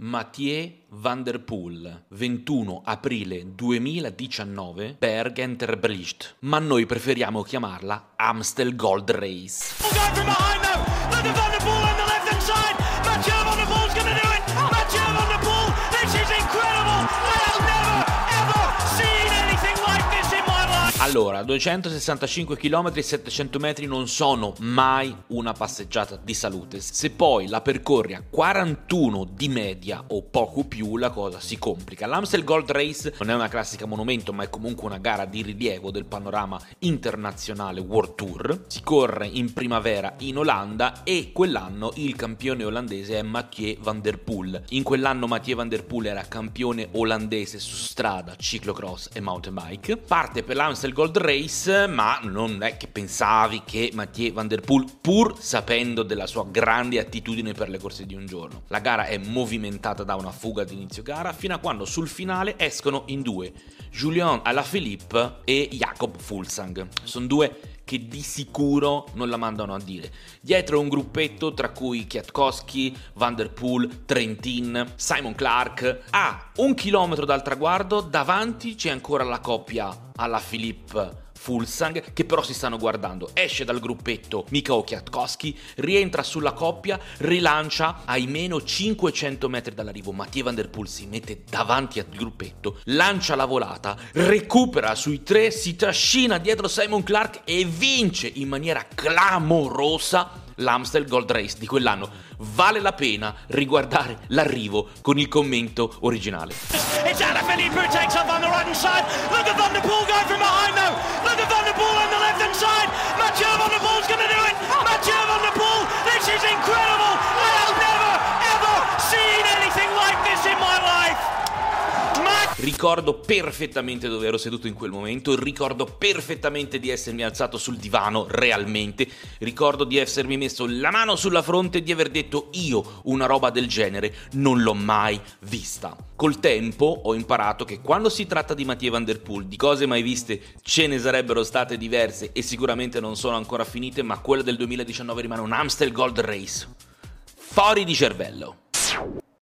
Mathieu Van Der Poel, 21 aprile 2019, Berg Enterbrecht, ma noi preferiamo chiamarla Amstel Gold Race. Allora, 265 km e 700 metri non sono mai una passeggiata di salute. Se poi la percorri a 41 di media o poco più, la cosa si complica. L'Amstel Gold Race non è una classica monumento, ma è comunque una gara di rilievo del panorama internazionale World Tour. Si corre in primavera in Olanda e quell'anno il campione olandese è Mathieu van der Poel. In quell'anno Mathieu van der Poel era campione olandese su strada, ciclocross e mountain bike. Parte per l'Amstel Gold Race, ma non è che pensavi che Mathieu Van Der Poel, pur sapendo della sua grande attitudine per le corse di un giorno. La gara è movimentata da una fuga di inizio gara fino a quando sul finale escono in due, Julien Alaphilippe e Jacob Fulsang. Sono due che di sicuro non la mandano a dire. Dietro un gruppetto tra cui Kwiatkowski, Van Der Poel, Trentin, Simon Clark. A un chilometro dal traguardo davanti c'è ancora la coppia alla Philippe Fulsang, che però si stanno guardando. Esce dal gruppetto Mikao Kwiatkowski, rientra sulla coppia, rilancia ai meno 500 metri dall'arrivo. Mattia Van Der Poel si mette davanti al gruppetto, lancia la volata, recupera sui tre, si trascina dietro Simon Clark e vince in maniera clamorosa l'Amstel Gold Race di quell'anno. Vale la pena riguardare l'arrivo con il commento originale. It's Alaphilippe who takes up on the right side. Look at Van der Poel going from incredible. Ricordo perfettamente dove ero seduto in quel momento, ricordo perfettamente di essermi alzato sul divano realmente, ricordo di essermi messo la mano sulla fronte e di aver detto io una roba del genere non l'ho mai vista. Col tempo ho imparato che quando si tratta di Mattia Van Der Poel, di cose mai viste ce ne sarebbero state diverse e sicuramente non sono ancora finite, ma quella del 2019 rimane un Amstel Gold Race. Fuori di cervello.